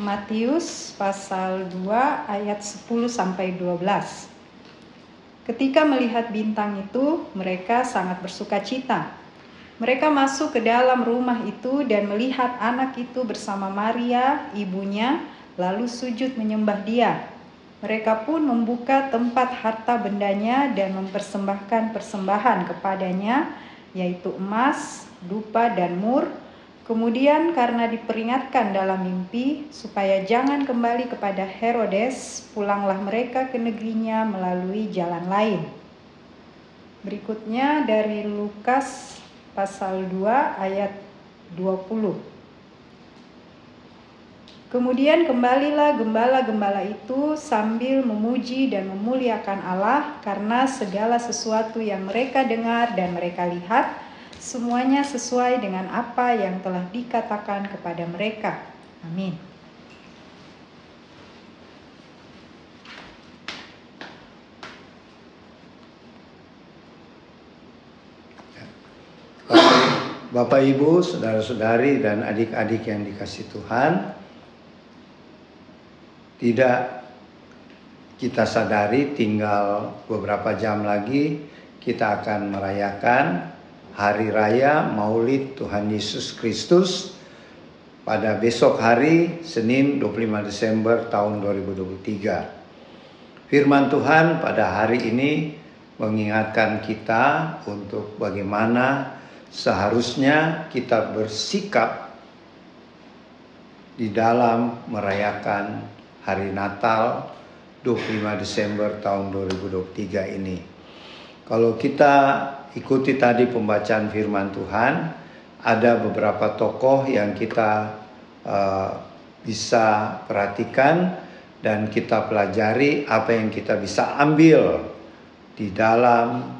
Matius pasal 2 ayat 10 sampai 12. Ketika melihat bintang itu, mereka sangat bersuka cita. Mereka masuk ke dalam rumah itu dan melihat anak itu bersama Maria, ibunya, lalu sujud menyembah dia. Mereka pun membuka tempat harta bendanya dan mempersembahkan persembahan kepadanya, yaitu emas, dupa, dan mur, Kemudian karena diperingatkan dalam mimpi supaya jangan kembali kepada Herodes, pulanglah mereka ke negerinya melalui jalan lain. Berikutnya dari Lukas pasal 2 ayat 20. Kemudian kembalilah gembala-gembala itu sambil memuji dan memuliakan Allah karena segala sesuatu yang mereka dengar dan mereka lihat semuanya sesuai dengan apa yang telah dikatakan kepada mereka. Amin. Bapak, Ibu, saudara-saudari, dan adik-adik yang dikasih Tuhan, tidak kita sadari tinggal beberapa jam lagi kita akan merayakan hari raya Maulid Tuhan Yesus Kristus pada besok hari Senin 25 Desember tahun 2023. Firman Tuhan pada hari ini mengingatkan kita untuk bagaimana seharusnya kita bersikap di dalam merayakan hari Natal 25 Desember tahun 2023 ini. Kalau kita ikuti tadi pembacaan firman Tuhan, ada beberapa tokoh yang kita uh, bisa perhatikan dan kita pelajari apa yang kita bisa ambil di dalam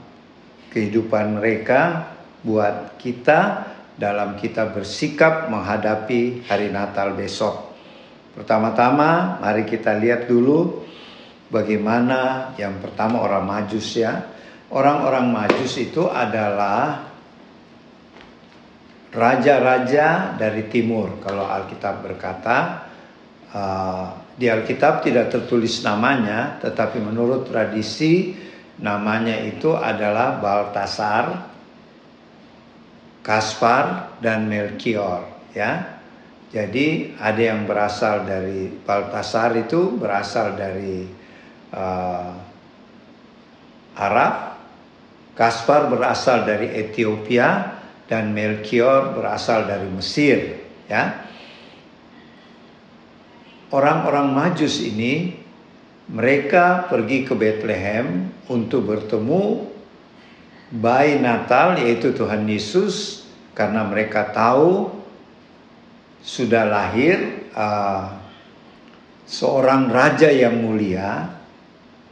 kehidupan mereka buat kita dalam kita bersikap menghadapi hari Natal besok. Pertama-tama mari kita lihat dulu bagaimana yang pertama orang Majus ya orang-orang Majus itu adalah raja-raja dari timur. Kalau Alkitab berkata, uh, di Alkitab tidak tertulis namanya, tetapi menurut tradisi namanya itu adalah Baltasar, Kaspar, dan Melchior. Ya, jadi ada yang berasal dari Baltasar itu berasal dari uh, Arab, Kaspar berasal dari Ethiopia dan Melchior berasal dari Mesir, ya. Orang-orang Majus ini mereka pergi ke Bethlehem untuk bertemu bayi Natal yaitu Tuhan Yesus karena mereka tahu sudah lahir uh, seorang raja yang mulia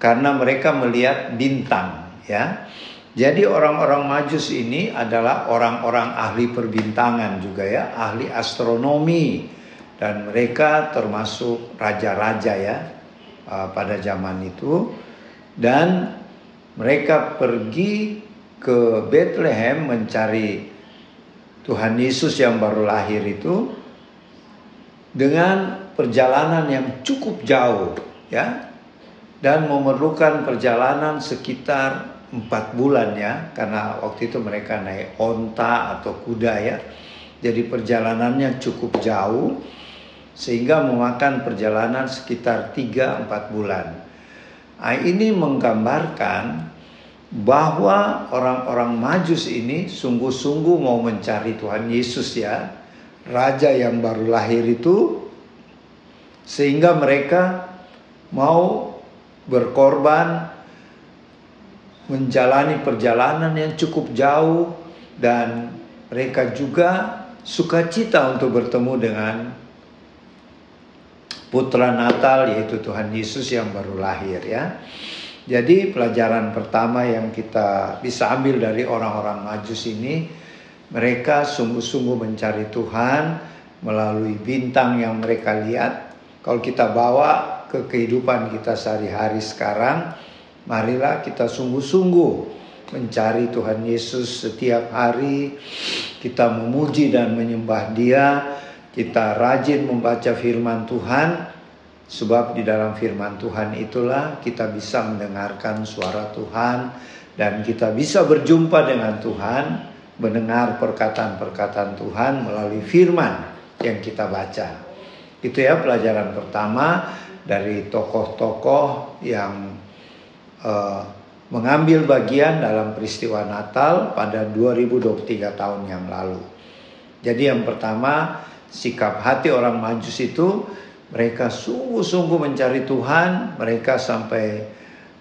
karena mereka melihat bintang ya jadi orang-orang Majus ini adalah orang-orang ahli perbintangan juga ya, ahli astronomi. Dan mereka termasuk raja-raja ya uh, pada zaman itu. Dan mereka pergi ke Bethlehem mencari Tuhan Yesus yang baru lahir itu dengan perjalanan yang cukup jauh ya dan memerlukan perjalanan sekitar empat bulan ya karena waktu itu mereka naik onta atau kuda ya. Jadi perjalanannya cukup jauh sehingga memakan perjalanan sekitar 3-4 bulan. Nah, ini menggambarkan bahwa orang-orang majus ini sungguh-sungguh mau mencari Tuhan Yesus ya. Raja yang baru lahir itu sehingga mereka mau berkorban menjalani perjalanan yang cukup jauh dan mereka juga sukacita untuk bertemu dengan putra Natal yaitu Tuhan Yesus yang baru lahir ya. Jadi pelajaran pertama yang kita bisa ambil dari orang-orang Majus ini mereka sungguh-sungguh mencari Tuhan melalui bintang yang mereka lihat. Kalau kita bawa ke kehidupan kita sehari-hari sekarang, Marilah kita sungguh-sungguh mencari Tuhan Yesus setiap hari. Kita memuji dan menyembah Dia kita rajin membaca firman Tuhan, sebab di dalam firman Tuhan itulah kita bisa mendengarkan suara Tuhan dan kita bisa berjumpa dengan Tuhan, mendengar perkataan-perkataan Tuhan melalui firman yang kita baca. Itu ya pelajaran pertama dari tokoh-tokoh yang uh, mengambil bagian dalam peristiwa Natal pada 2023 tahun yang lalu. Jadi yang pertama sikap hati orang Majus itu mereka sungguh-sungguh mencari Tuhan, mereka sampai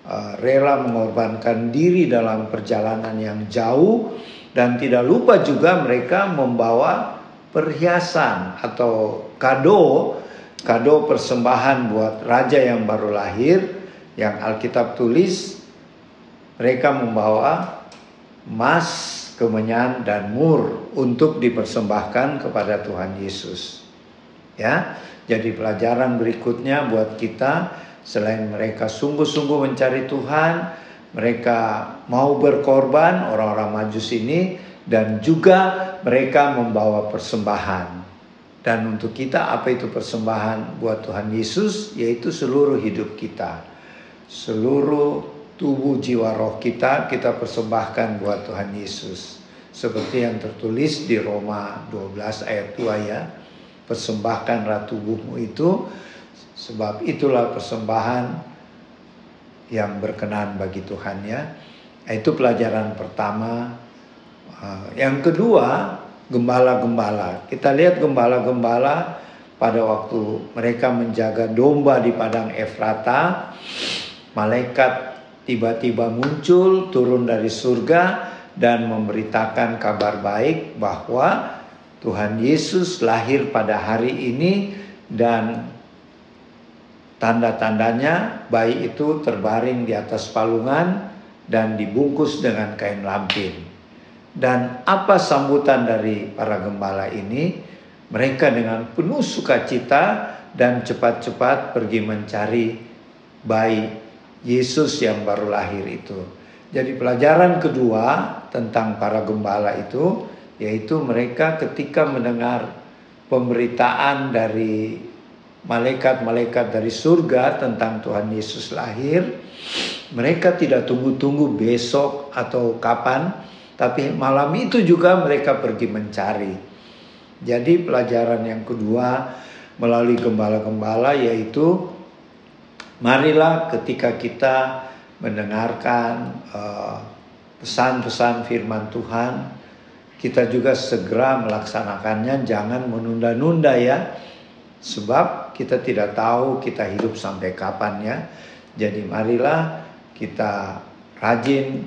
uh, rela mengorbankan diri dalam perjalanan yang jauh dan tidak lupa juga mereka membawa perhiasan atau kado kado persembahan buat raja yang baru lahir yang Alkitab tulis mereka membawa emas kemenyan dan mur untuk dipersembahkan kepada Tuhan Yesus. Ya. Jadi pelajaran berikutnya buat kita selain mereka sungguh-sungguh mencari Tuhan, mereka mau berkorban orang-orang Majus ini dan juga mereka membawa persembahan. Dan untuk kita apa itu persembahan buat Tuhan Yesus? Yaitu seluruh hidup kita. Seluruh tubuh jiwa roh kita kita persembahkan buat Tuhan Yesus. Seperti yang tertulis di Roma 12 ayat 2 ya. Persembahkanlah tubuhmu itu sebab itulah persembahan yang berkenan bagi Tuhan ya. Itu pelajaran pertama. Ah, yang kedua, gembala-gembala. Kita lihat gembala-gembala pada waktu mereka menjaga domba di padang Efrata, malaikat tiba-tiba muncul turun dari surga dan memberitakan kabar baik bahwa Tuhan Yesus lahir pada hari ini dan tanda-tandanya bayi itu terbaring di atas palungan dan dibungkus dengan kain lampin. Dan apa sambutan dari para gembala ini? Mereka dengan penuh sukacita dan cepat-cepat pergi mencari bayi Yesus yang baru lahir itu. Jadi pelajaran kedua tentang para gembala itu yaitu mereka ketika mendengar pemberitaan dari malaikat-malaikat dari surga tentang Tuhan Yesus lahir, mereka tidak tunggu-tunggu besok atau kapan, tapi malam itu juga mereka pergi mencari. Jadi pelajaran yang kedua melalui gembala-gembala yaitu marilah ketika kita mendengarkan eh, pesan-pesan uh, firman Tuhan, kita juga segera melaksanakannya, jangan menunda-nunda ya. Sebab kita tidak tahu kita hidup sampai kapan ya. Jadi marilah kita rajin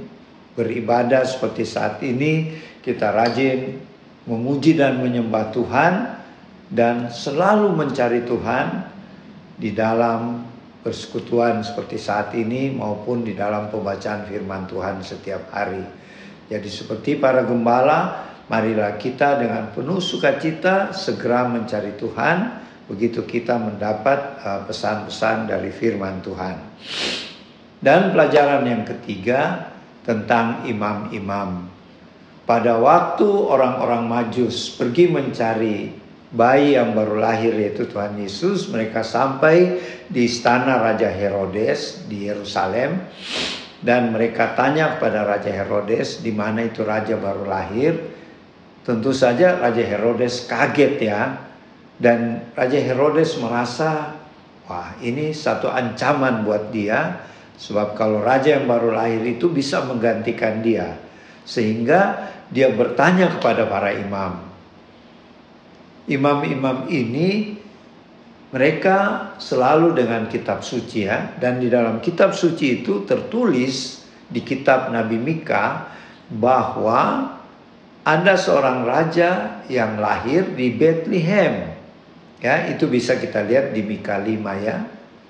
beribadah seperti saat ini, kita rajin memuji dan menyembah Tuhan dan selalu mencari Tuhan di dalam persekutuan seperti saat ini maupun di dalam pembacaan firman Tuhan setiap hari. Jadi seperti para gembala, marilah kita dengan penuh sukacita segera mencari Tuhan, begitu kita mendapat uh, pesan-pesan dari firman Tuhan. Dan pelajaran yang ketiga tentang imam-imam. Pada waktu orang-orang Majus pergi mencari bayi yang baru lahir yaitu Tuhan Yesus mereka sampai di istana Raja Herodes di Yerusalem. Dan mereka tanya kepada Raja Herodes di mana itu raja baru lahir? Tentu saja Raja Herodes kaget ya. Dan Raja Herodes merasa wah ini satu ancaman buat dia sebab kalau raja yang baru lahir itu bisa menggantikan dia. Sehingga dia bertanya kepada para imam imam-imam ini mereka selalu dengan kitab suci ya dan di dalam kitab suci itu tertulis di kitab Nabi Mika bahwa ada seorang raja yang lahir di Bethlehem. Ya, itu bisa kita lihat di Mika 5 ya.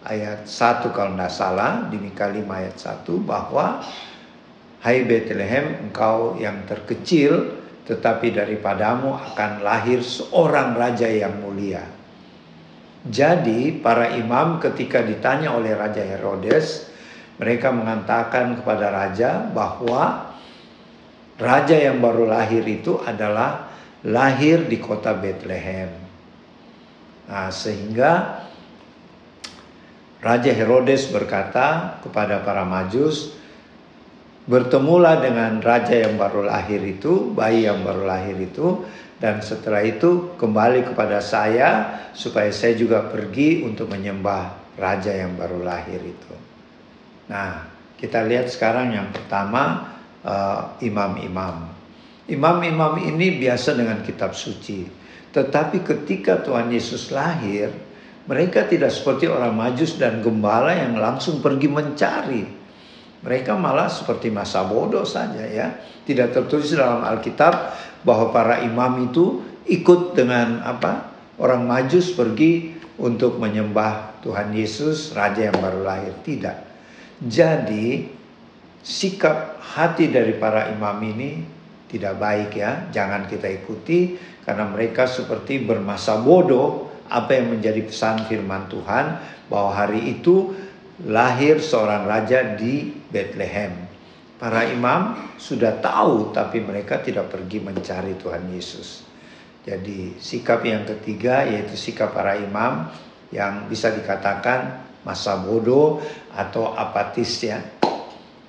Ayat 1 kalau tidak salah di Mika 5 ayat 1 bahwa Hai Bethlehem engkau yang terkecil tetapi daripadamu akan lahir seorang raja yang mulia. Jadi para imam ketika ditanya oleh Raja Herodes, mereka mengatakan kepada raja bahwa raja yang baru lahir itu adalah lahir di kota Bethlehem. Nah, sehingga Raja Herodes berkata kepada para majus, bertemulah dengan raja yang baru lahir itu, bayi yang baru lahir itu, dan setelah itu kembali kepada saya supaya saya juga pergi untuk menyembah raja yang baru lahir itu. Nah, kita lihat sekarang yang pertama eh, imam-imam. Uh, imam-imam ini biasa dengan kitab suci. Tetapi ketika Tuhan Yesus lahir, mereka tidak seperti orang majus dan gembala yang langsung pergi mencari. Mereka malah seperti masa bodoh saja ya. Tidak tertulis dalam Alkitab bahwa para imam itu ikut dengan apa? Orang majus pergi untuk menyembah Tuhan Yesus, Raja yang baru lahir. Tidak. Jadi sikap hati dari para imam ini tidak baik ya. Jangan kita ikuti karena mereka seperti bermasa bodoh apa yang menjadi pesan firman Tuhan bahwa hari itu lahir seorang raja di Bethlehem. Para imam sudah tahu tapi mereka tidak pergi mencari Tuhan Yesus. Jadi sikap yang ketiga yaitu sikap para imam yang bisa dikatakan masa bodoh atau apatis ya.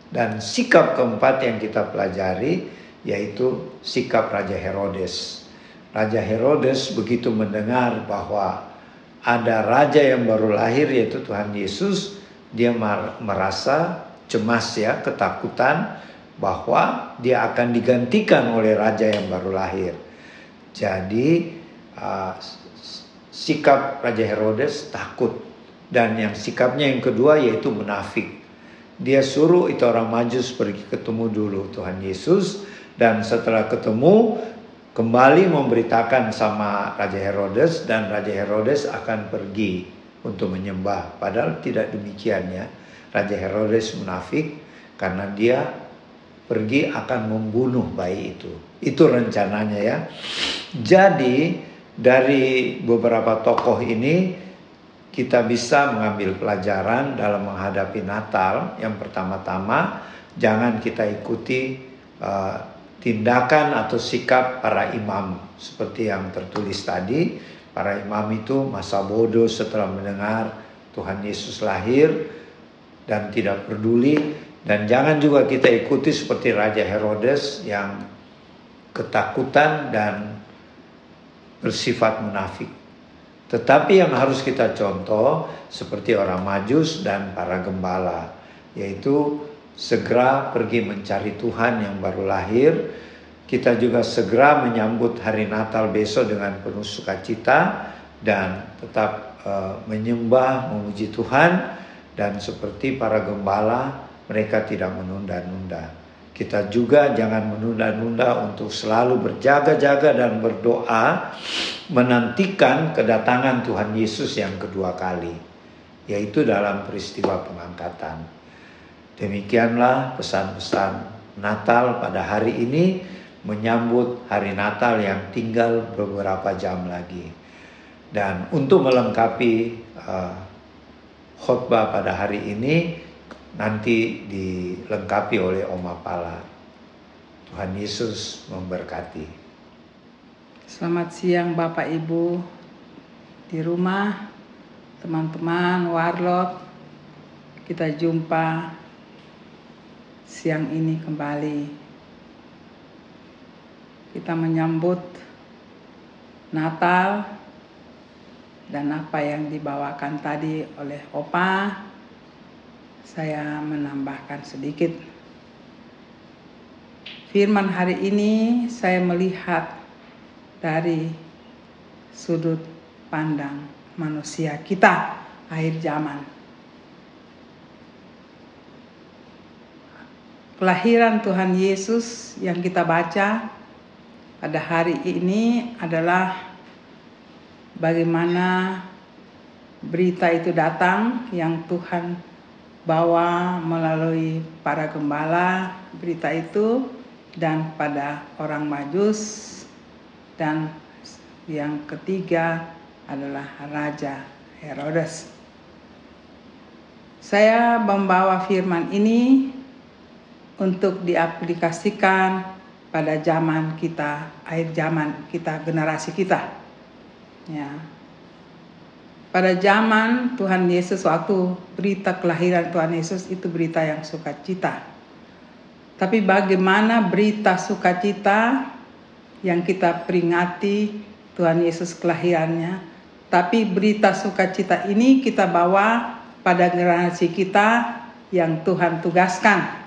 Dan sikap keempat yang kita pelajari yaitu sikap Raja Herodes. Raja Herodes begitu mendengar bahwa ada raja yang baru lahir yaitu Tuhan Yesus, dia merasa cemas ya, ketakutan bahwa dia akan digantikan oleh raja yang baru lahir. Jadi uh, sikap Raja Herodes takut dan yang sikapnya yang kedua yaitu munafik. Dia suruh itu orang majus pergi ketemu dulu Tuhan Yesus dan setelah ketemu kembali memberitakan sama Raja Herodes dan Raja Herodes akan pergi untuk menyembah. Padahal tidak demikian ya. Raja Herodes munafik karena dia pergi akan membunuh bayi itu. Itu rencananya ya. Jadi dari beberapa tokoh ini kita bisa mengambil pelajaran dalam menghadapi Natal. Yang pertama-tama jangan kita ikuti uh, tindakan atau sikap para imam seperti yang tertulis tadi para imam itu masa bodoh setelah mendengar Tuhan Yesus lahir dan tidak peduli dan jangan juga kita ikuti seperti Raja Herodes yang ketakutan dan bersifat munafik. Tetapi yang harus kita contoh seperti orang majus dan para gembala yaitu segera pergi mencari Tuhan yang baru lahir. Kita juga segera menyambut hari Natal besok dengan penuh sukacita dan tetap uh, menyembah, memuji Tuhan dan seperti para gembala mereka tidak menunda-nunda. Kita juga jangan menunda-nunda untuk selalu berjaga-jaga dan berdoa menantikan kedatangan Tuhan Yesus yang kedua kali, yaitu dalam peristiwa pengangkatan. Demikianlah pesan-pesan Natal pada hari ini menyambut hari Natal yang tinggal beberapa jam lagi. Dan untuk melengkapi uh, khotbah pada hari ini nanti dilengkapi oleh Oma Pala. Tuhan Yesus memberkati. Selamat siang Bapak Ibu di rumah, teman-teman, warlot. Kita jumpa siang ini kembali kita menyambut Natal dan apa yang dibawakan tadi oleh Opa. Saya menambahkan sedikit. Firman hari ini saya melihat dari sudut pandang manusia kita akhir zaman. Kelahiran Tuhan Yesus yang kita baca pada hari ini adalah bagaimana berita itu datang yang Tuhan bawa melalui para gembala berita itu dan pada orang majus dan yang ketiga adalah Raja Herodes. Saya membawa firman ini untuk diaplikasikan pada zaman kita, akhir zaman kita, generasi kita. Ya. pada zaman Tuhan Yesus waktu berita kelahiran Tuhan Yesus itu berita yang sukacita. Tapi bagaimana berita sukacita yang kita peringati Tuhan Yesus kelahirannya, tapi berita sukacita ini kita bawa pada generasi kita yang Tuhan tugaskan.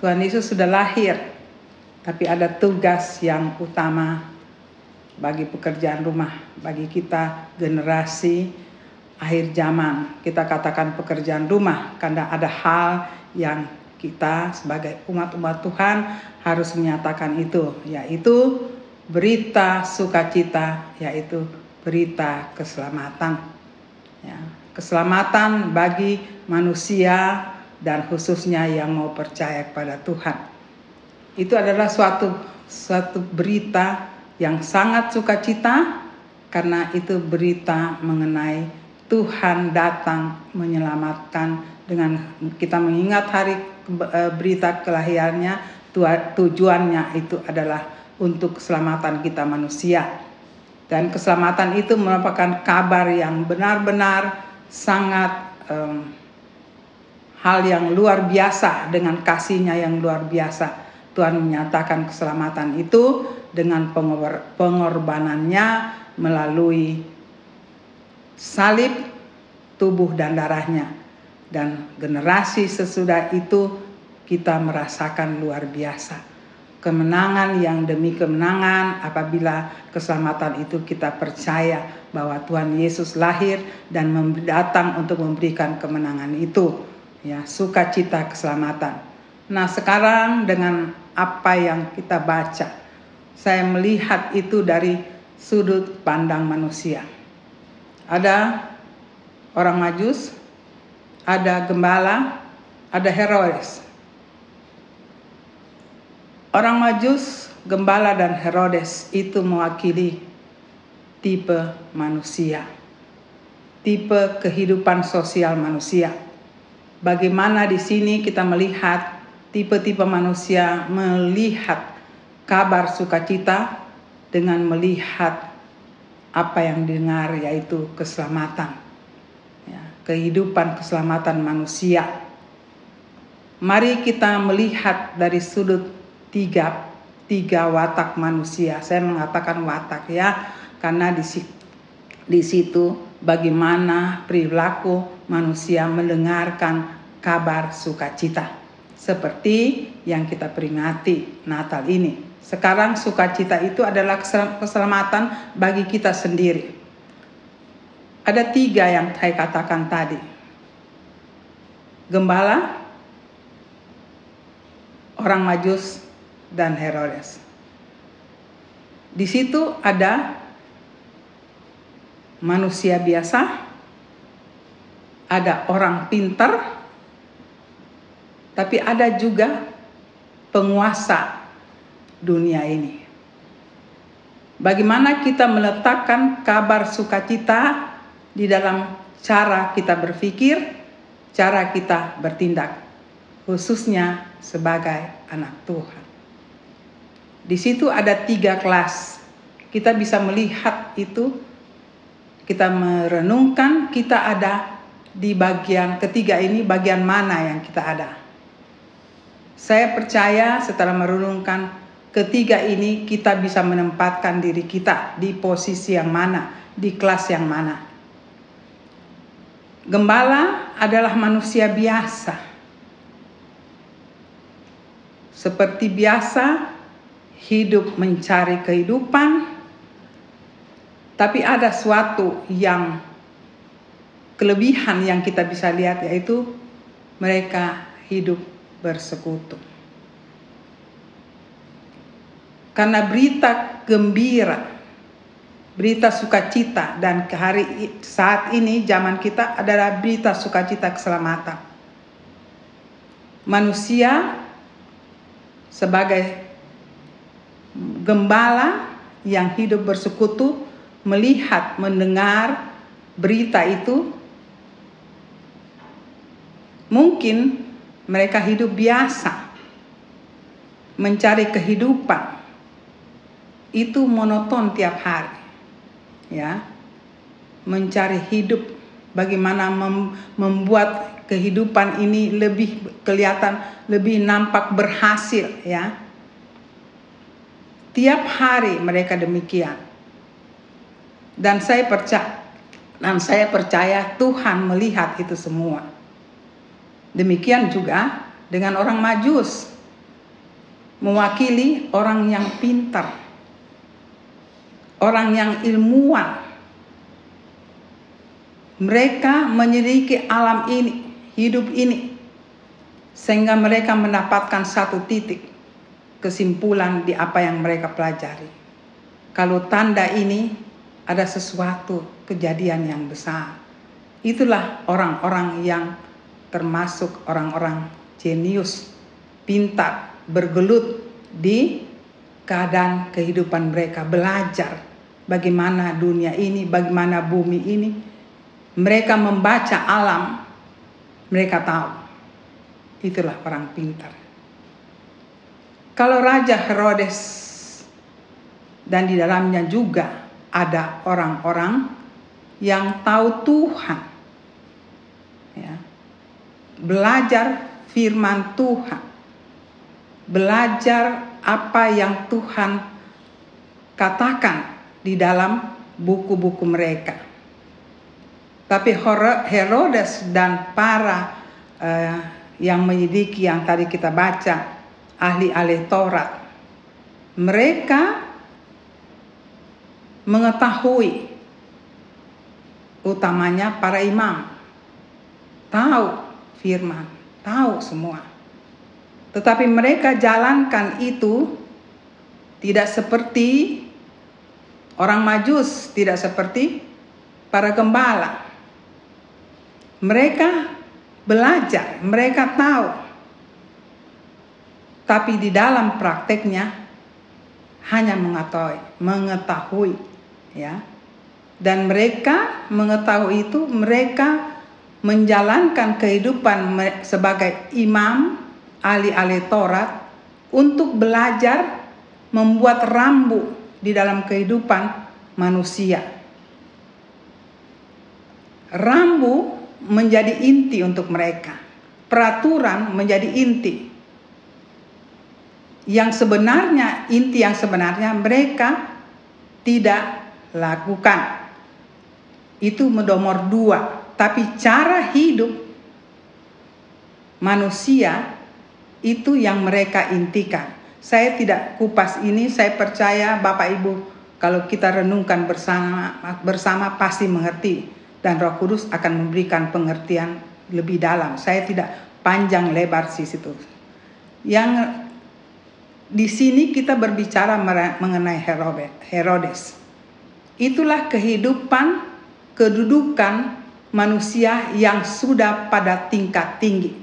Tuhan Yesus sudah lahir, tapi ada tugas yang utama bagi pekerjaan rumah, bagi kita generasi akhir zaman. Kita katakan pekerjaan rumah karena ada hal yang kita sebagai umat-umat Tuhan harus menyatakan itu, yaitu berita sukacita, yaitu berita keselamatan. Ya, keselamatan bagi manusia dan khususnya yang mau percaya kepada Tuhan. Itu adalah suatu suatu berita yang sangat sukacita karena itu berita mengenai Tuhan datang menyelamatkan dengan kita mengingat hari eh, berita kelahirannya tujuannya itu adalah untuk keselamatan kita manusia. Dan keselamatan itu merupakan kabar yang benar-benar sangat um, hal yang luar biasa dengan kasihnya yang luar biasa Tuhan menyatakan keselamatan itu dengan pengor pengorbanannya melalui salib tubuh dan darahnya. Dan generasi sesudah itu kita merasakan luar biasa. Kemenangan yang demi kemenangan apabila keselamatan itu kita percaya bahwa Tuhan Yesus lahir dan datang untuk memberikan kemenangan itu ya sukacita keselamatan. Nah sekarang dengan apa yang kita baca saya melihat itu dari sudut pandang manusia. Ada orang Majus, ada gembala, ada Herodes. Orang Majus, gembala dan Herodes itu mewakili tipe manusia. Tipe kehidupan sosial manusia. Bagaimana di sini kita melihat tipe-tipe manusia melihat kabar sukacita dengan melihat apa yang dengar yaitu keselamatan, ya, kehidupan keselamatan manusia. Mari kita melihat dari sudut tiga tiga watak manusia. Saya mengatakan watak ya, karena di di situ bagaimana perilaku manusia mendengarkan kabar sukacita seperti yang kita peringati Natal ini. Sekarang sukacita itu adalah keselamatan bagi kita sendiri. Ada tiga yang saya katakan tadi. Gembala, orang Majus, dan Herodes. Di situ ada manusia biasa, ada orang pintar, tapi ada juga penguasa dunia ini. Bagaimana kita meletakkan kabar sukacita di dalam cara kita berpikir, cara kita bertindak, khususnya sebagai anak Tuhan. Di situ ada tiga kelas. Kita bisa melihat itu, kita merenungkan, kita ada di bagian ketiga ini, bagian mana yang kita ada. Saya percaya setelah merenungkan ketiga ini kita bisa menempatkan diri kita di posisi yang mana, di kelas yang mana. Gembala adalah manusia biasa. Seperti biasa, hidup mencari kehidupan, tapi ada suatu yang kelebihan yang kita bisa lihat yaitu mereka hidup bersekutu. Karena berita gembira, berita sukacita dan hari saat ini zaman kita adalah berita sukacita keselamatan. Manusia sebagai gembala yang hidup bersekutu melihat, mendengar berita itu mungkin mereka hidup biasa mencari kehidupan itu monoton tiap hari. Ya. mencari hidup, bagaimana mem membuat kehidupan ini lebih kelihatan, lebih nampak berhasil ya. Tiap hari mereka demikian. Dan saya percaya dan saya percaya Tuhan melihat itu semua. Demikian juga dengan orang Majus mewakili orang yang pintar, orang yang ilmuwan. Mereka menyelidiki alam ini, hidup ini, sehingga mereka mendapatkan satu titik kesimpulan di apa yang mereka pelajari. Kalau tanda ini ada sesuatu kejadian yang besar. Itulah orang-orang yang termasuk orang-orang jenius, pintar, bergelut di keadaan kehidupan mereka, belajar bagaimana dunia ini, bagaimana bumi ini. Mereka membaca alam, mereka tahu. Itulah orang pintar. Kalau Raja Herodes dan di dalamnya juga ada orang-orang yang tahu Tuhan. Belajar firman Tuhan. Belajar apa yang Tuhan katakan di dalam buku-buku mereka. Tapi Herodes dan para uh, yang menyidiki yang tadi kita baca ahli-ahli Taurat. Mereka mengetahui utamanya para imam. Tahu firman, tahu semua. Tetapi mereka jalankan itu tidak seperti orang majus, tidak seperti para gembala. Mereka belajar, mereka tahu tapi di dalam prakteknya hanya mengetahui, mengetahui ya. Dan mereka mengetahui itu mereka menjalankan kehidupan sebagai imam ahli-ahli Taurat untuk belajar membuat rambu di dalam kehidupan manusia. Rambu menjadi inti untuk mereka. Peraturan menjadi inti yang sebenarnya inti yang sebenarnya mereka tidak lakukan. Itu nomor dua. Tapi cara hidup manusia itu yang mereka intikan. Saya tidak kupas ini, saya percaya Bapak Ibu kalau kita renungkan bersama bersama pasti mengerti dan Roh Kudus akan memberikan pengertian lebih dalam. Saya tidak panjang lebar sih situ. Yang di sini kita berbicara mengenai Herodes. Itulah kehidupan, kedudukan manusia yang sudah pada tingkat tinggi.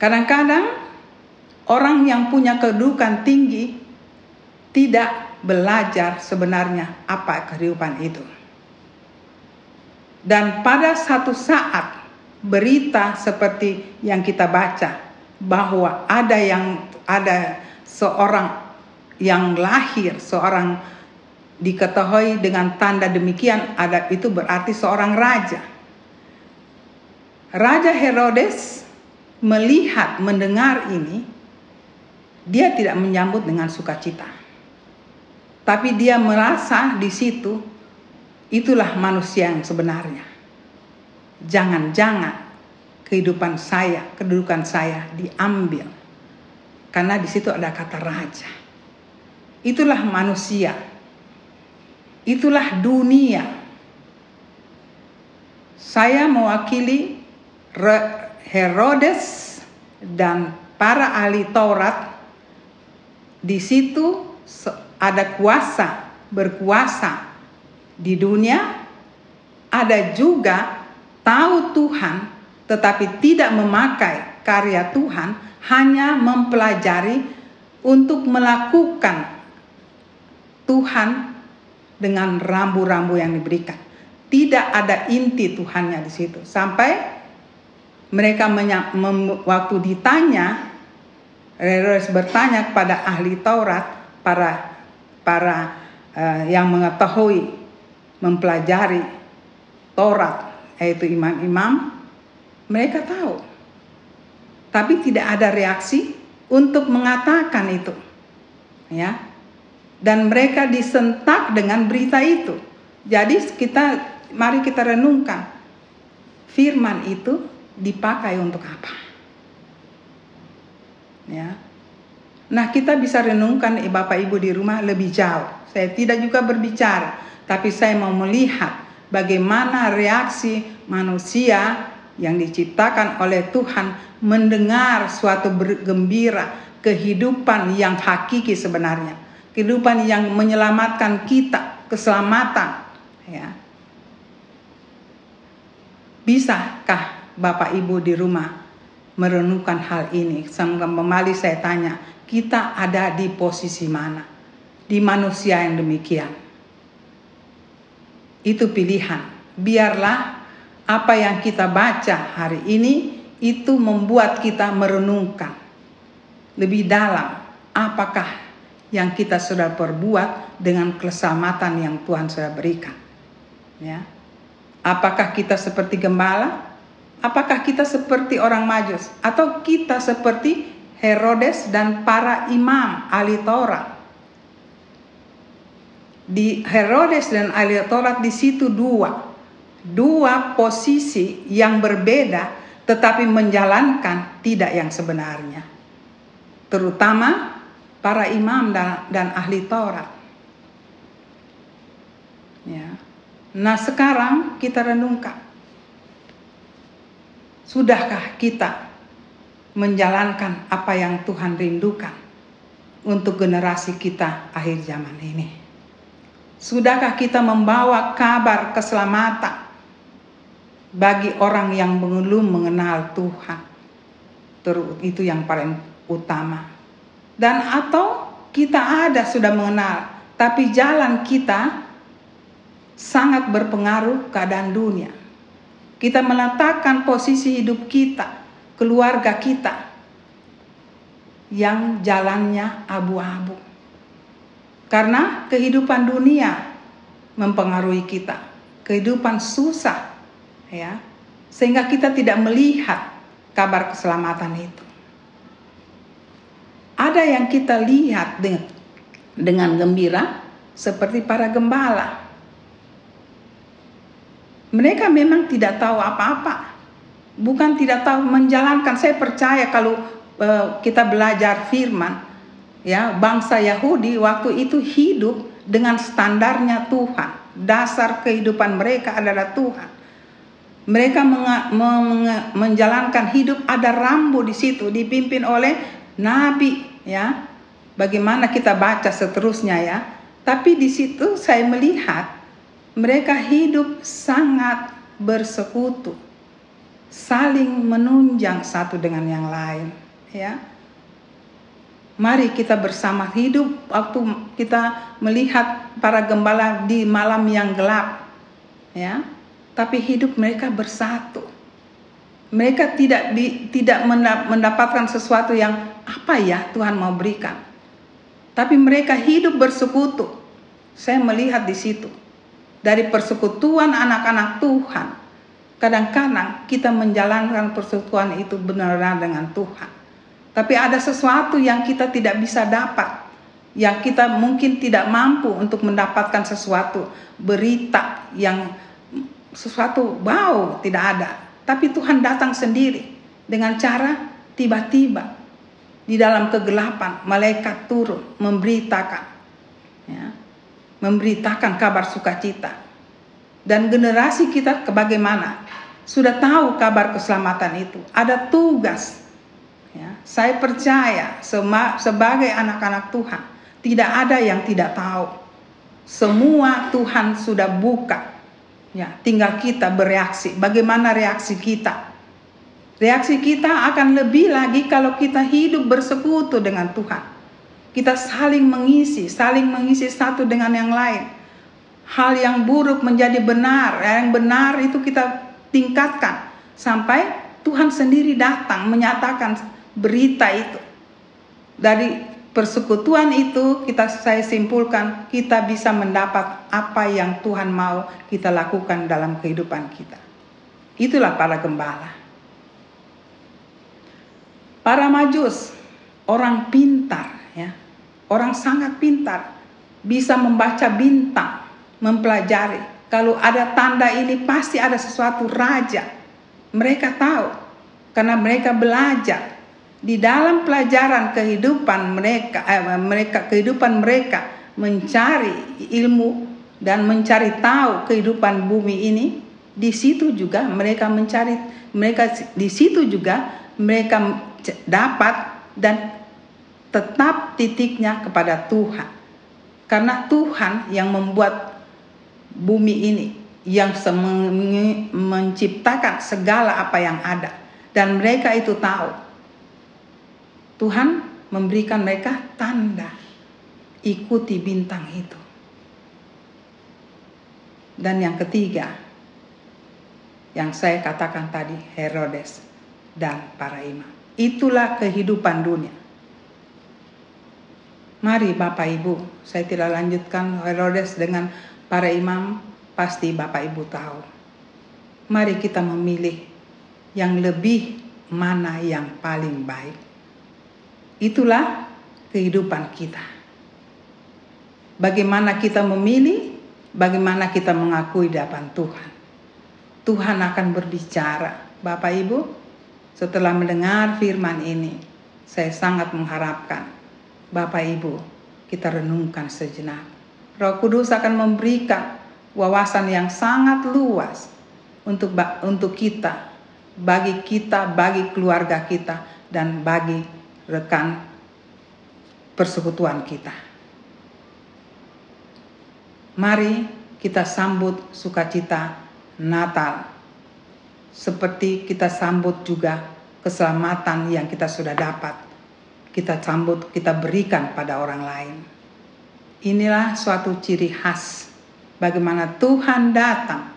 Kadang-kadang orang yang punya kedudukan tinggi tidak belajar sebenarnya apa kehidupan itu. Dan pada satu saat berita seperti yang kita baca bahwa ada yang ada seorang yang lahir, seorang diketahui dengan tanda demikian, ada itu berarti seorang raja. Raja Herodes melihat, mendengar ini, dia tidak menyambut dengan sukacita. Tapi dia merasa di situ itulah manusia yang sebenarnya. Jangan-jangan kehidupan saya, kedudukan saya diambil karena di situ ada kata raja. Itulah manusia. Itulah dunia. Saya mewakili Herodes dan para ahli Taurat. Di situ ada kuasa, berkuasa di dunia. Ada juga tahu Tuhan tetapi tidak memakai karya Tuhan hanya mempelajari untuk melakukan Tuhan dengan rambu-rambu yang diberikan. Tidak ada inti Tuhannya di situ. Sampai mereka waktu ditanya, Herodes bertanya kepada ahli Taurat, para para uh, yang mengetahui mempelajari Taurat, yaitu imam-imam, mereka tahu. Tapi tidak ada reaksi untuk mengatakan itu. Ya. Dan mereka disentak dengan berita itu. Jadi kita mari kita renungkan. Firman itu dipakai untuk apa? Ya. Nah, kita bisa renungkan eh, Bapak Ibu di rumah lebih jauh. Saya tidak juga berbicara, tapi saya mau melihat bagaimana reaksi manusia yang diciptakan oleh Tuhan mendengar suatu bergembira kehidupan yang hakiki sebenarnya, kehidupan yang menyelamatkan kita, keselamatan, ya. Bisakah Bapak Ibu di rumah merenungkan hal ini? Kembali saya tanya, kita ada di posisi mana? Di manusia yang demikian. Itu pilihan. Biarlah apa yang kita baca hari ini itu membuat kita merenungkan lebih dalam apakah yang kita sudah perbuat dengan keselamatan yang Tuhan sudah berikan. Ya. Apakah kita seperti gembala? Apakah kita seperti orang majus? Atau kita seperti Herodes dan para imam ahli Taurat? Di Herodes dan ahli Taurat di situ dua. Dua posisi yang berbeda tetapi menjalankan tidak yang sebenarnya. Terutama para imam dan, dan ahli Taurat. Ya. Nah sekarang kita renungkan. Sudahkah kita menjalankan apa yang Tuhan rindukan untuk generasi kita akhir zaman ini? Sudahkah kita membawa kabar keselamatan bagi orang yang belum mengenal Tuhan? Itu yang paling utama. Dan atau kita ada sudah mengenal, tapi jalan kita sangat berpengaruh keadaan dunia. Kita meletakkan posisi hidup kita, keluarga kita yang jalannya abu-abu. Karena kehidupan dunia mempengaruhi kita, kehidupan susah ya. Sehingga kita tidak melihat kabar keselamatan itu. Ada yang kita lihat dengan gembira seperti para gembala mereka memang tidak tahu apa-apa. Bukan tidak tahu menjalankan. Saya percaya kalau uh, kita belajar firman, ya bangsa Yahudi waktu itu hidup dengan standarnya Tuhan. Dasar kehidupan mereka adalah Tuhan. Mereka menjalankan hidup ada rambu di situ dipimpin oleh nabi ya. Bagaimana kita baca seterusnya ya. Tapi di situ saya melihat mereka hidup sangat bersekutu, saling menunjang satu dengan yang lain, ya. Mari kita bersama hidup waktu kita melihat para gembala di malam yang gelap, ya. Tapi hidup mereka bersatu. Mereka tidak di, tidak mendapatkan sesuatu yang apa ya Tuhan mau berikan. Tapi mereka hidup bersekutu. Saya melihat di situ dari persekutuan anak-anak Tuhan. Kadang-kadang kita menjalankan persekutuan itu benar-benar dengan Tuhan. Tapi ada sesuatu yang kita tidak bisa dapat. Yang kita mungkin tidak mampu untuk mendapatkan sesuatu. Berita yang sesuatu bau tidak ada. Tapi Tuhan datang sendiri. Dengan cara tiba-tiba. Di dalam kegelapan malaikat turun memberitakan. Ya memberitakan kabar sukacita. Dan generasi kita bagaimana? Sudah tahu kabar keselamatan itu. Ada tugas. Ya, saya percaya sebagai anak-anak Tuhan. Tidak ada yang tidak tahu. Semua Tuhan sudah buka. Ya, tinggal kita bereaksi. Bagaimana reaksi kita? Reaksi kita akan lebih lagi kalau kita hidup bersekutu dengan Tuhan. Kita saling mengisi, saling mengisi satu dengan yang lain. Hal yang buruk menjadi benar, yang benar itu kita tingkatkan sampai Tuhan sendiri datang menyatakan berita itu. Dari persekutuan itu kita saya simpulkan kita bisa mendapat apa yang Tuhan mau kita lakukan dalam kehidupan kita. Itulah para gembala. Para majus, orang pintar ya. Orang sangat pintar, bisa membaca bintang, mempelajari. Kalau ada tanda ini pasti ada sesuatu raja. Mereka tahu karena mereka belajar di dalam pelajaran kehidupan mereka eh, mereka kehidupan mereka mencari ilmu dan mencari tahu kehidupan bumi ini di situ juga mereka mencari mereka di situ juga mereka dapat dan tetap titiknya kepada Tuhan. Karena Tuhan yang membuat bumi ini yang menciptakan segala apa yang ada. Dan mereka itu tahu Tuhan memberikan mereka tanda ikuti bintang itu. Dan yang ketiga, yang saya katakan tadi, Herodes dan para imam. Itulah kehidupan dunia. Mari Bapak Ibu, saya tidak lanjutkan Herodes dengan para imam, pasti Bapak Ibu tahu. Mari kita memilih yang lebih mana yang paling baik. Itulah kehidupan kita. Bagaimana kita memilih, bagaimana kita mengakui di depan Tuhan. Tuhan akan berbicara. Bapak Ibu, setelah mendengar firman ini, saya sangat mengharapkan Bapak Ibu kita renungkan sejenak. Roh Kudus akan memberikan wawasan yang sangat luas untuk untuk kita, bagi kita, bagi keluarga kita dan bagi rekan persekutuan kita. Mari kita sambut sukacita Natal seperti kita sambut juga keselamatan yang kita sudah dapat. Kita sambut, kita berikan pada orang lain. Inilah suatu ciri khas bagaimana Tuhan datang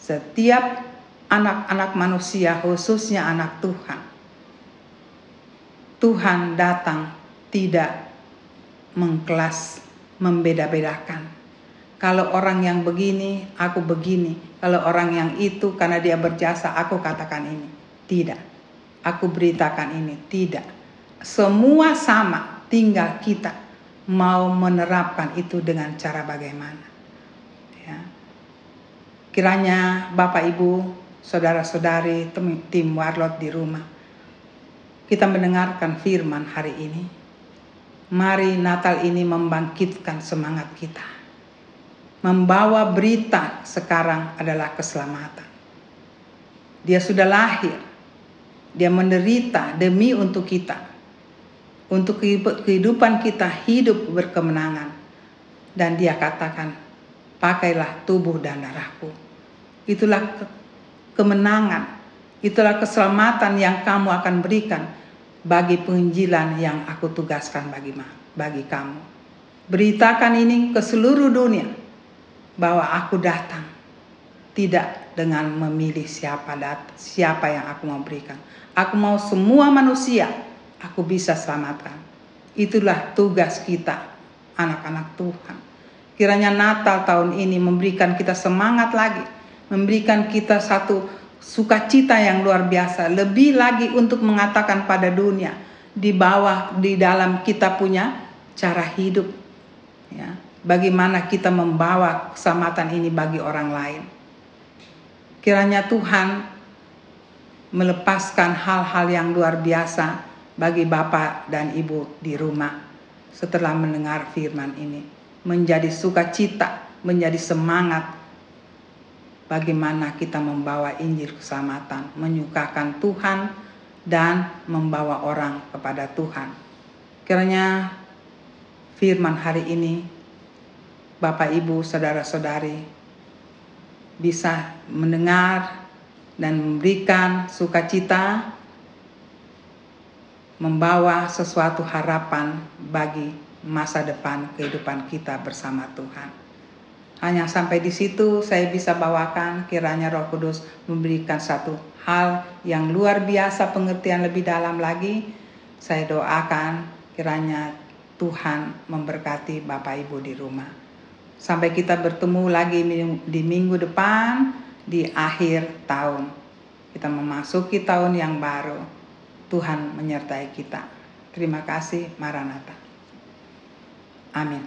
setiap anak-anak manusia khususnya anak Tuhan Tuhan datang tidak mengkelas, membeda-bedakan. Kalau orang yang begini, aku begini. Kalau orang yang itu karena dia berjasa, aku katakan ini. Tidak. Aku beritakan ini. Tidak. Semua sama, tinggal kita mau menerapkan itu dengan cara bagaimana. Ya. Kiranya Bapak Ibu, saudara-saudari, tim warlot di rumah, kita mendengarkan firman hari ini. Mari Natal ini membangkitkan semangat kita. Membawa berita sekarang adalah keselamatan. Dia sudah lahir. Dia menderita demi untuk kita. Untuk kehidupan kita hidup berkemenangan. Dan dia katakan, pakailah tubuh dan darahku. Itulah kemenangan. Itulah keselamatan yang kamu akan berikan bagi penginjilan yang aku tugaskan bagi bagi kamu. Beritakan ini ke seluruh dunia bahwa aku datang tidak dengan memilih siapa dat siapa yang aku mau berikan. Aku mau semua manusia aku bisa selamatkan. Itulah tugas kita anak-anak Tuhan. Kiranya Natal tahun ini memberikan kita semangat lagi, memberikan kita satu sukacita yang luar biasa, lebih lagi untuk mengatakan pada dunia di bawah di dalam kita punya cara hidup ya. Bagaimana kita membawa keselamatan ini bagi orang lain. Kiranya Tuhan melepaskan hal-hal yang luar biasa bagi Bapak dan Ibu di rumah setelah mendengar firman ini. Menjadi sukacita, menjadi semangat bagaimana kita membawa Injil keselamatan, menyukakan Tuhan dan membawa orang kepada Tuhan. Kiranya firman hari ini Bapak Ibu, saudara-saudari bisa mendengar dan memberikan sukacita membawa sesuatu harapan bagi masa depan kehidupan kita bersama Tuhan. Hanya sampai di situ saya bisa bawakan kiranya Roh Kudus memberikan satu hal yang luar biasa pengertian lebih dalam lagi. Saya doakan kiranya Tuhan memberkati Bapak Ibu di rumah. Sampai kita bertemu lagi di minggu depan di akhir tahun. Kita memasuki tahun yang baru. Tuhan menyertai kita. Terima kasih, Maranatha. Amin.